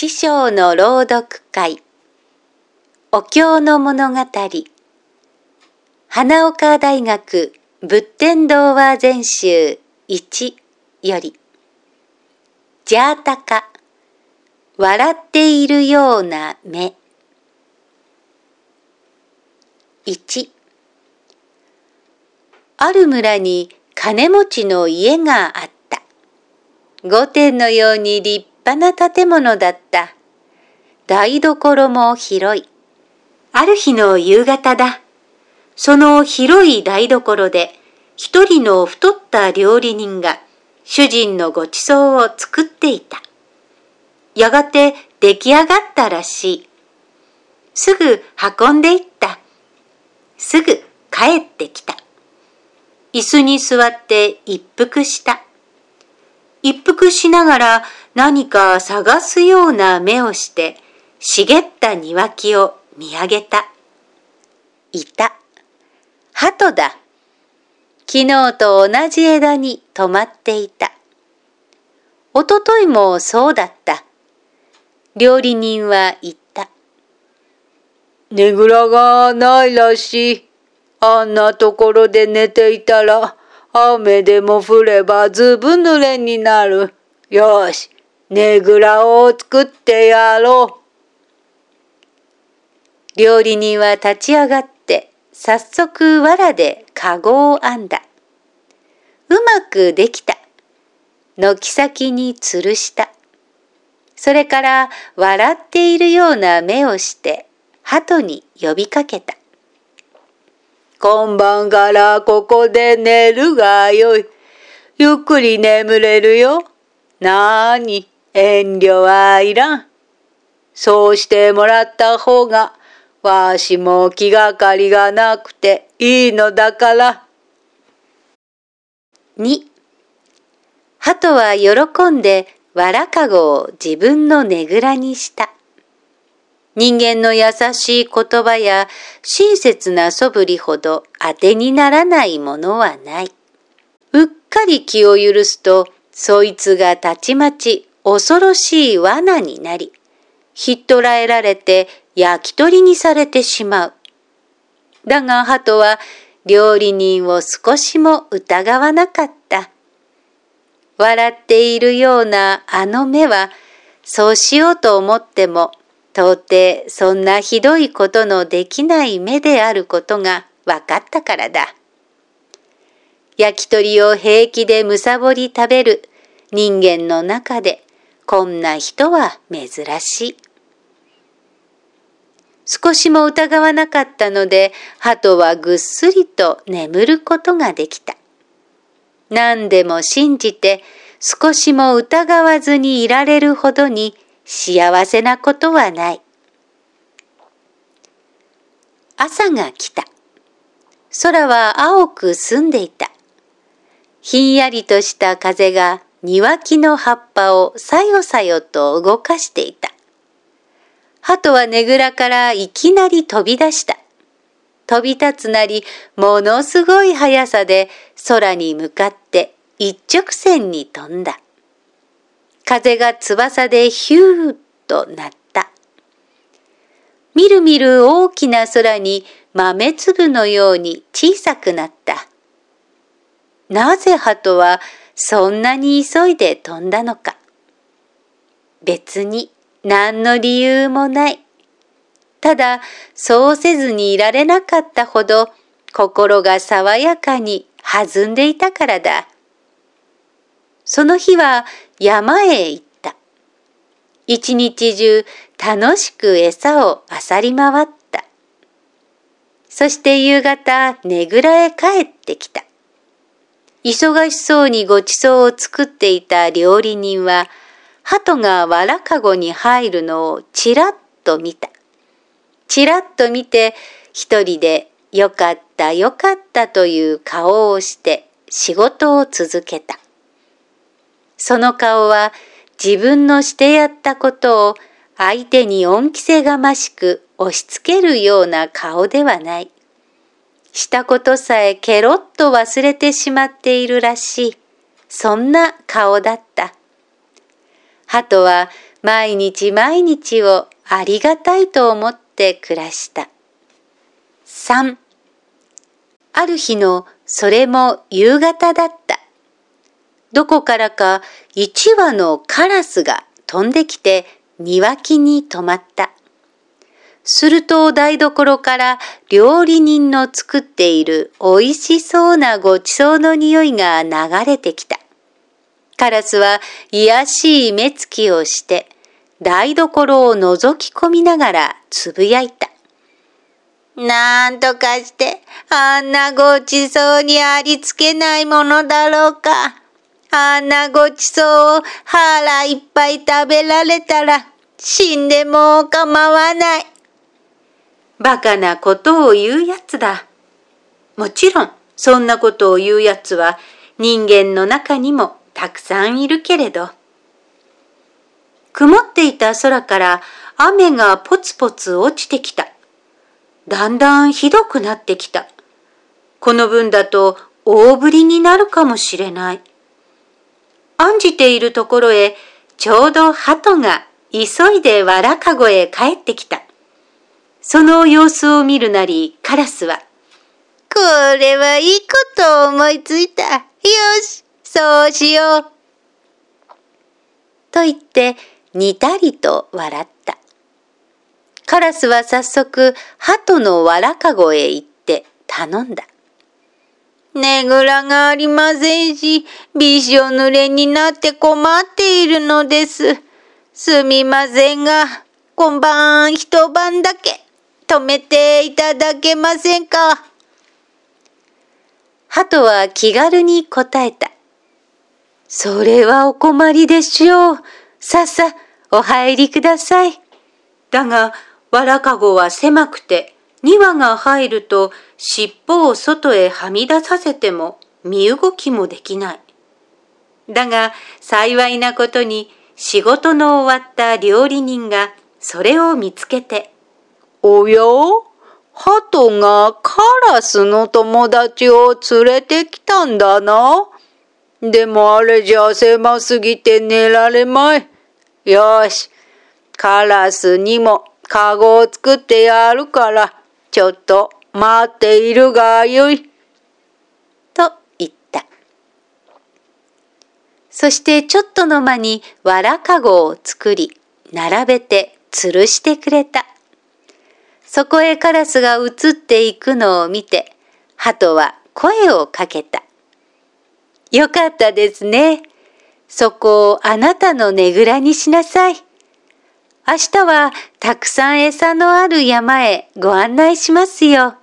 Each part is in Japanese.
師匠の朗読会。お経の物語。花岡大学仏典童話全集1より。ジャータカ。笑っているような目。1ある村に金持ちの家があった。御殿のように立派派な建物だった。台所も広い。ある日の夕方だ。その広い台所で一人の太った料理人が主人のごちそうを作っていた。やがて出来上がったらしい。すぐ運んでいった。すぐ帰ってきた。椅子に座って一服した。一服しながら何か探すような目をして、茂った庭木を見上げた。いた。鳩だ。昨日と同じ枝に止まっていた。おとといもそうだった。料理人は言った。ねぐらがないらしい。あんなところで寝ていたら、雨でも降ればずぶ濡れになる。よし、ねぐらを作ってやろう。料理人は立ち上がって、早速藁でかごを編んだ。うまくできた。軒先に吊るした。それから笑っているような目をして鳩に呼びかけた。今晩からここで寝るがよい。ゆっくり眠れるよ。なーに、遠慮はいらん。そうしてもらった方が、わしも気がかりがなくていいのだから。2鳩は喜んでわらかごを自分のねぐらにした。人間の優しい言葉や親切な素振りほど当てにならないものはない。うっかり気を許すと、そいつがたちまち恐ろしい罠になり、ひっ捕らえられて焼き鳥にされてしまう。だが鳩は料理人を少しも疑わなかった。笑っているようなあの目は、そうしようと思っても到底そんなひどいことのできない目であることが分かったからだ。焼き鳥を平気でむさぼり食べる人間の中でこんな人は珍しい。少しも疑わなかったので、鳩はぐっすりと眠ることができた。何でも信じて少しも疑わずにいられるほどに幸せなことはない。朝が来た。空は青く澄んでいた。ひんやりとした風が庭木の葉っぱをさよさよと動かしていた。鳩はねぐらからいきなり飛び出した。飛び立つなり、ものすごい速さで空に向かって一直線に飛んだ。風が翼でヒューッとなった。みるみる大きな空に豆粒のように小さくなった。なぜ鳩はそんなに急いで飛んだのか。別に何の理由もない。ただ、そうせずにいられなかったほど心が爽やかに弾んでいたからだ。その日は山へ行った。一日中楽しく餌を漁り回った。そして夕方、ねぐらへ帰ってきた。忙しそうにごちそうを作っていた料理人は、鳩がわらかごに入るのをちらっと見た。ちらっと見て、一人でよかったよかったという顔をして仕事を続けた。その顔は自分のしてやったことを相手に恩着せがましく押し付けるような顔ではない。したことさえケロッと忘れてしまっているらしい。そんな顔だった。鳩は毎日毎日をありがたいと思って暮らした。3ある日のそれも夕方だった。どこからか一羽のカラスが飛んできて庭木に止まった。すると台所から料理人の作っている美味しそうなごちそうの匂いが流れてきた。カラスは癒しい目つきをして台所を覗き込みながらつぶやいた。なんとかしてあんなごちそうにありつけないものだろうか。あんなごちそうを腹いっぱい食べられたら死んでも構わない。バカなことを言うやつだ。もちろん、そんなことを言うやつは人間の中にもたくさんいるけれど。曇っていた空から雨がポツポツ落ちてきた。だんだんひどくなってきた。この分だと大降りになるかもしれない。案じているところへちょうど鳩が急いでわらかごへ帰ってきた。その様子を見るなりカラスは、これはいいことを思いついた。よし、そうしよう。と言って、にたりと笑った。カラスは早速、鳩のわらかごへ行って頼んだ。ねぐらがありませんし、びしょ濡れになって困っているのです。すみませんが、今晩一晩だけ止めていただけませんか？鳩は気軽に答えた。それはお困りでしょう。さっさ、お入りください。だが、わらかごは狭くて、2羽が入ると尻尾を外へはみ出させても身動きもできない。だが、幸いなことに仕事の終わった料理人がそれを見つけて、おや？鳩がカラスの友達を連れてきたんだな。でもあれじゃ狭すぎて寝られまい。よし、カラスにもカゴを作ってやるから、ちょっと待っているがよい。と言った。そしてちょっとの間にわらかごを作り、並べて吊るしてくれた。そこへカラスが移っていくのを見て、鳩は声をかけた。よかったですね。そこをあなたのねぐらにしなさい。明日はたくさん餌のある山へご案内しますよ。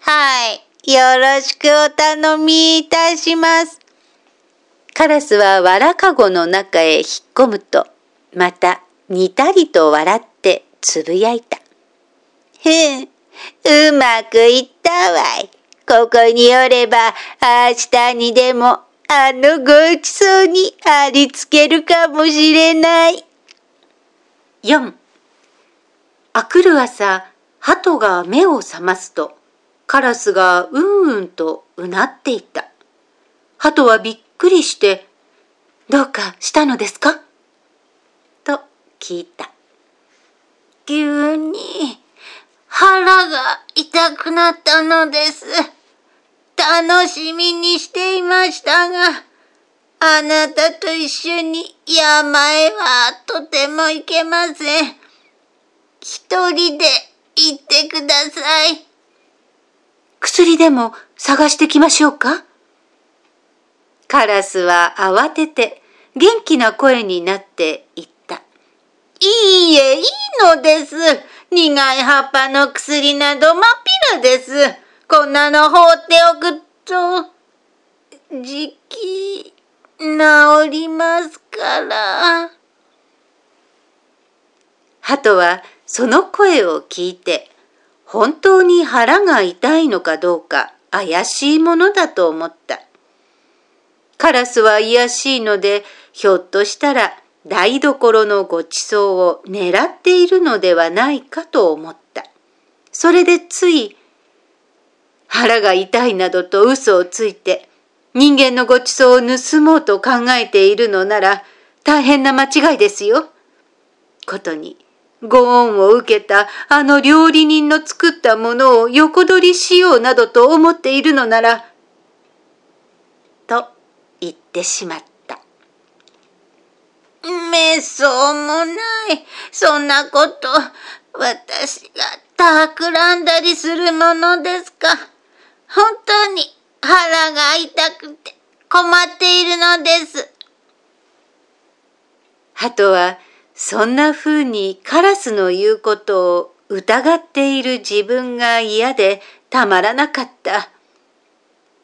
はい。よろしくお頼みいたします。カラスはわらかごの中へ引っ込むと、またにたりと笑ってつぶやいた。ふん、うまくいったわい。ここによれば、明日にでも、あのごちそうにありつけるかもしれない。4. あくる朝、鳩が目を覚ますと、カラスがうんうんとうなっていた。鳩はびっくりして、どうかしたのですか？と聞いた。急に腹が痛くなったのです。楽しみにしていましたが、あなたと一緒に山へはとても行けません。一人で行ってください。薬でも探してきましょうか？カラスは慌てて元気な声になって言った。いいえ、いいのです。苦い葉っぱの薬など真っ平です。こんなの放っておくと、じき、治りますから。鳩はその声を聞いて、本当に腹が痛いのかどうか怪しいものだと思った。カラスは癒しいので、ひょっとしたら台所のごちそうを狙っているのではないかと思った。それでつい腹が痛いなどと嘘をついて、人間のごちそうを盗もうと考えているのなら、大変な間違いですよ。ことに、ご恩を受けたあの料理人の作ったものを横取りしようなどと思っているのなら、と言ってしまった。めそうもない。そんなこと、私が企んだりするものですか。本当に腹が痛くて困っているのです。鳩はそんな風にカラスの言うことを疑っている自分が嫌でたまらなかった。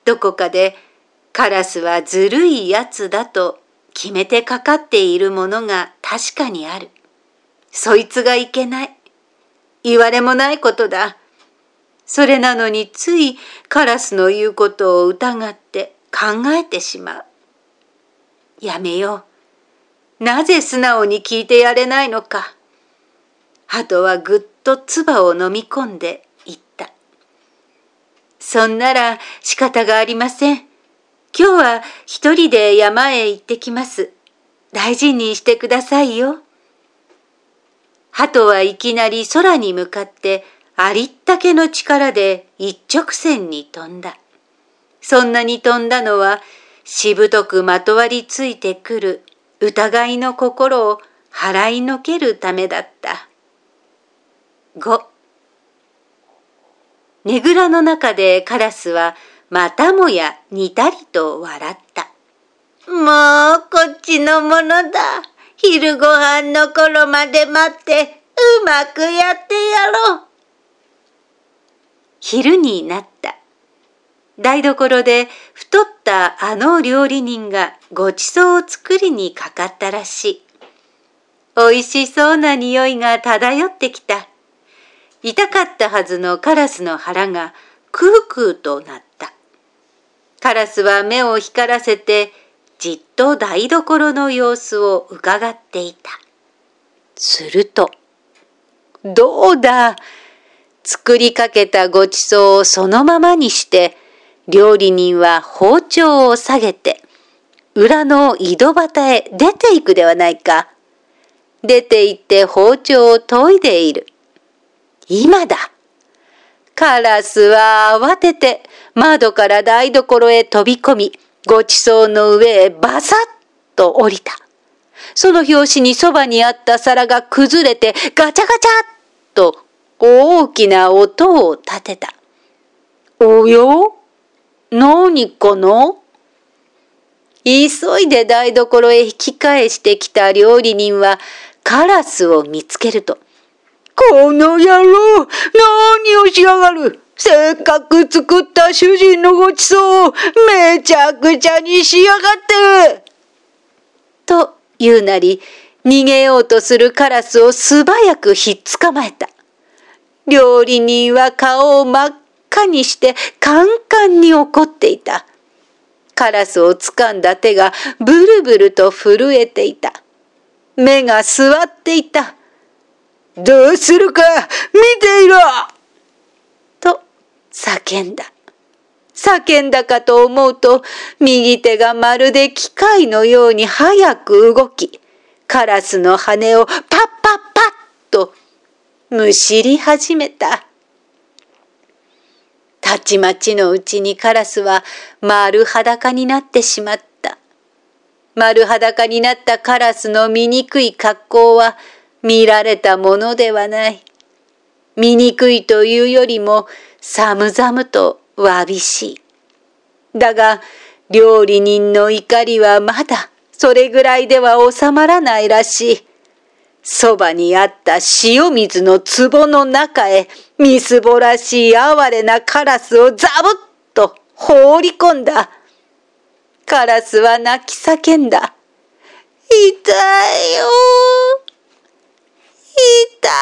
どこかでカラスはずるいやつだと決めてかかっているものが確かにある。そいつがいけない。言われもないことだ。それなのについカラスの言うことを疑って考えてしまう。やめよう。なぜ素直に聞いてやれないのか。鳩はぐっと唾を飲み込んで言った。そんなら仕方がありません。今日は一人で山へ行ってきます。大事にしてくださいよ。鳩はいきなり空に向かってありったけの力で一直線に飛んだ。そんなに飛んだのはしぶとくまとわりついてくる疑いの心を払いのけるためだった。5ねぐらの中でカラスはまたもやにたりと笑った。もうこっちのものだ。昼ご飯の頃まで待ってうまくやってやろう。昼になった。台所で太ったあの料理人がごちそうを作りにかかったらしい。美味しそうな匂いが漂ってきた。痛かったはずのカラスの腹がクークーとなった。カラスは目を光らせてじっと台所の様子をうかがっていた。すると、どうだ？作りかけたごちそうをそのままにして料理人は包丁を下げて、裏の井戸端へ出ていくではないか。出て行って包丁を研いでいる。今だ。カラスは慌てて窓から台所へ飛び込み、ごちそうの上へバサッと降りた。その拍子にそばにあった皿が崩れてガチャガチャっと大きな音を立てた。およ？何かな急いで台所へ引き返してきた料理人はカラスを見つけると、この野郎何をしやがる？せっかく作った主人のごちそうをめちゃくちゃにしやがって。と言うなり、逃げようとするカラスを素早くひっ捕まえた。料理人は顔を真っかにしてカンカンに怒っていた。カラスを掴んだ手がブルブルと震えていた。目が座っていた。どうするか見ていろと叫んだ。叫んだかと思うと、右手がまるで機械のように早く動き、カラスの羽をパッパッパッとむしり始めた。たちまちのうちにカラスは丸裸になってしまった。丸裸になったカラスの醜い格好は見られたものではない。醜いというよりも寒々とわびしい。だが料理人の怒りはまだそれぐらいでは収まらないらしい。そばにあった塩水の壺の中へみすぼらしい哀れなカラスをザブッと放り込んだ。カラスは泣き叫んだ。痛いよ痛い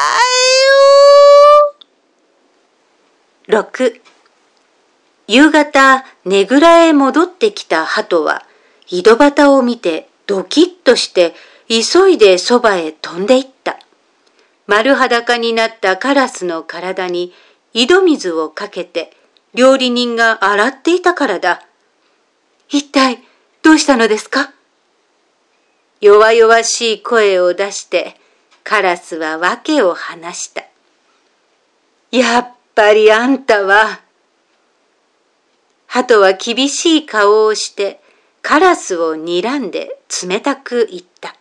よ六夕方、ねぐらへ戻ってきた鳩は、井戸端を見てドキッとして急いでそばへ飛んでいった。丸裸になったカラスの体に井戸水をかけて料理人が洗っていたからだ。一体どうしたのですか？弱々しい声を出してカラスは訳を話した。やっぱりあんたは。鳩は厳しい顔をしてカラスを睨んで冷たく言った。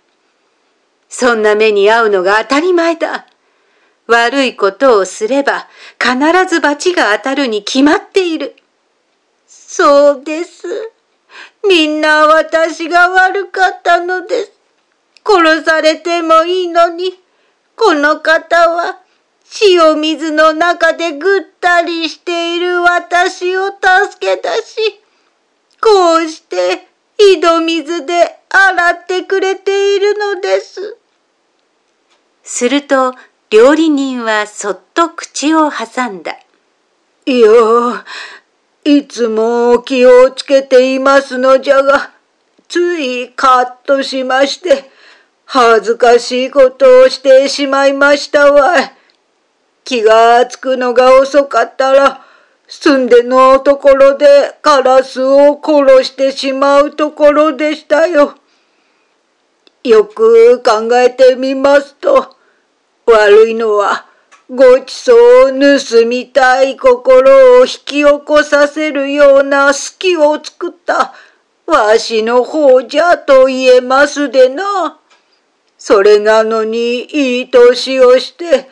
そんな目に遭うのが当たり前だ。悪いことをすれば必ず罰が当たるに決まっている。そうです。みんな私が悪かったのです。殺されてもいいのに、この方は塩水の中でぐったりしている私を助け出し、こうして井戸水で洗ってくれているのです。すると料理人はそっと口を挟んだ。いや、いつも気をつけていますのじゃが、ついカッとしまして、恥ずかしいことをしてしまいましたわい。気がつくのが遅かったら、住んでのところでカラスを殺してしまうところでしたよ。よく考えてみますと、悪いのは、ごちそうを盗みたい心を引き起こさせるような隙を作ったわしの方じゃと言えますでな。それなのにいい年をして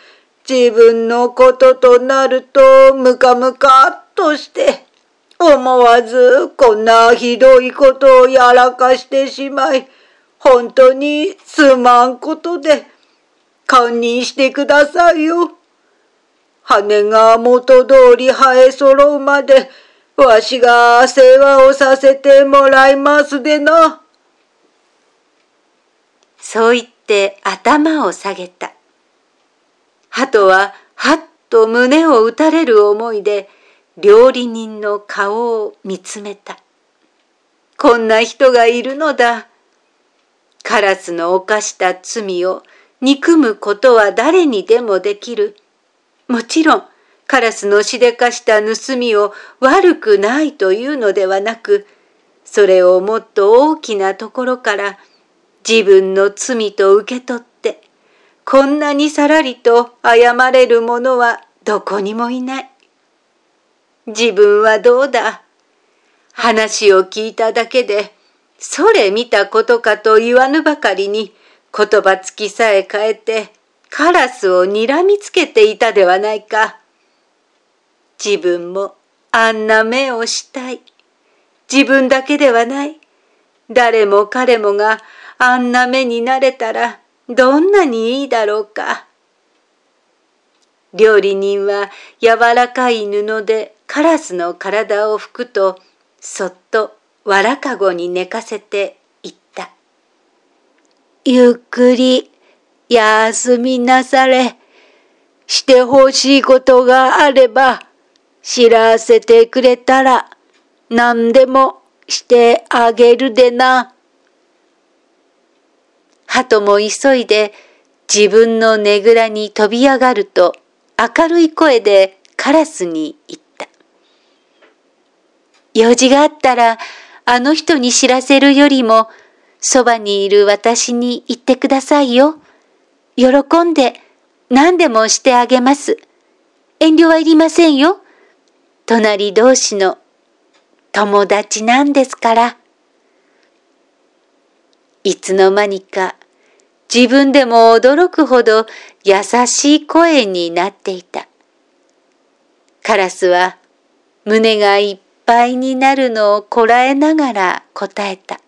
自分のこととなるとムカムカっとして思わずこんなひどいことをやらかしてしまい本当にすまんことで堪忍してくださいよ。羽が元通り生え揃うまでわしが世話をさせてもらいますでな。そう言って頭を下げた。鳩ははっと胸を打たれる思いで料理人の顔を見つめた。こんな人がいるのだ。カラスの犯した罪を憎むことは誰にでもできる。もちろん、カラスのしでかした盗みを悪くないというのではなく、それをもっと大きなところから自分の罪と受け取って、こんなにさらりと謝れる者はどこにもいない。自分はどうだ？話を聞いただけで、それ見たことかと言わぬばかりに言葉つきさえ変えてカラスを睨みつけていたではないか。自分もあんな目をしたい。自分だけではない。誰も彼もがあんな目になれたらどんなにいいだろうか。料理人は柔らかい布でカラスの体を拭くとそっとわらかごに寝かせて言った。ゆっくり休みなされ。してほしいことがあれば知らせてくれたら何でもしてあげるでな。鳩も急いで自分のねぐらに飛び上がると明るい声でカラスに言った。用事があったらあの人に知らせるよりもそばにいる私に言ってくださいよ。喜んで何でもしてあげます。遠慮はいりませんよ。隣同士の友達なんですから。いつの間にか自分でも驚くほど優しい声になっていた。カラスは胸がいっぱいになるのをこらえながら答えた。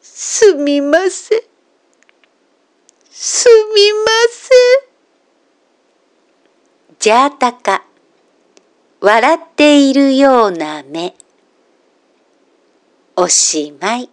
すみません。すみません。じゃあたか、笑っているような目。おしまい。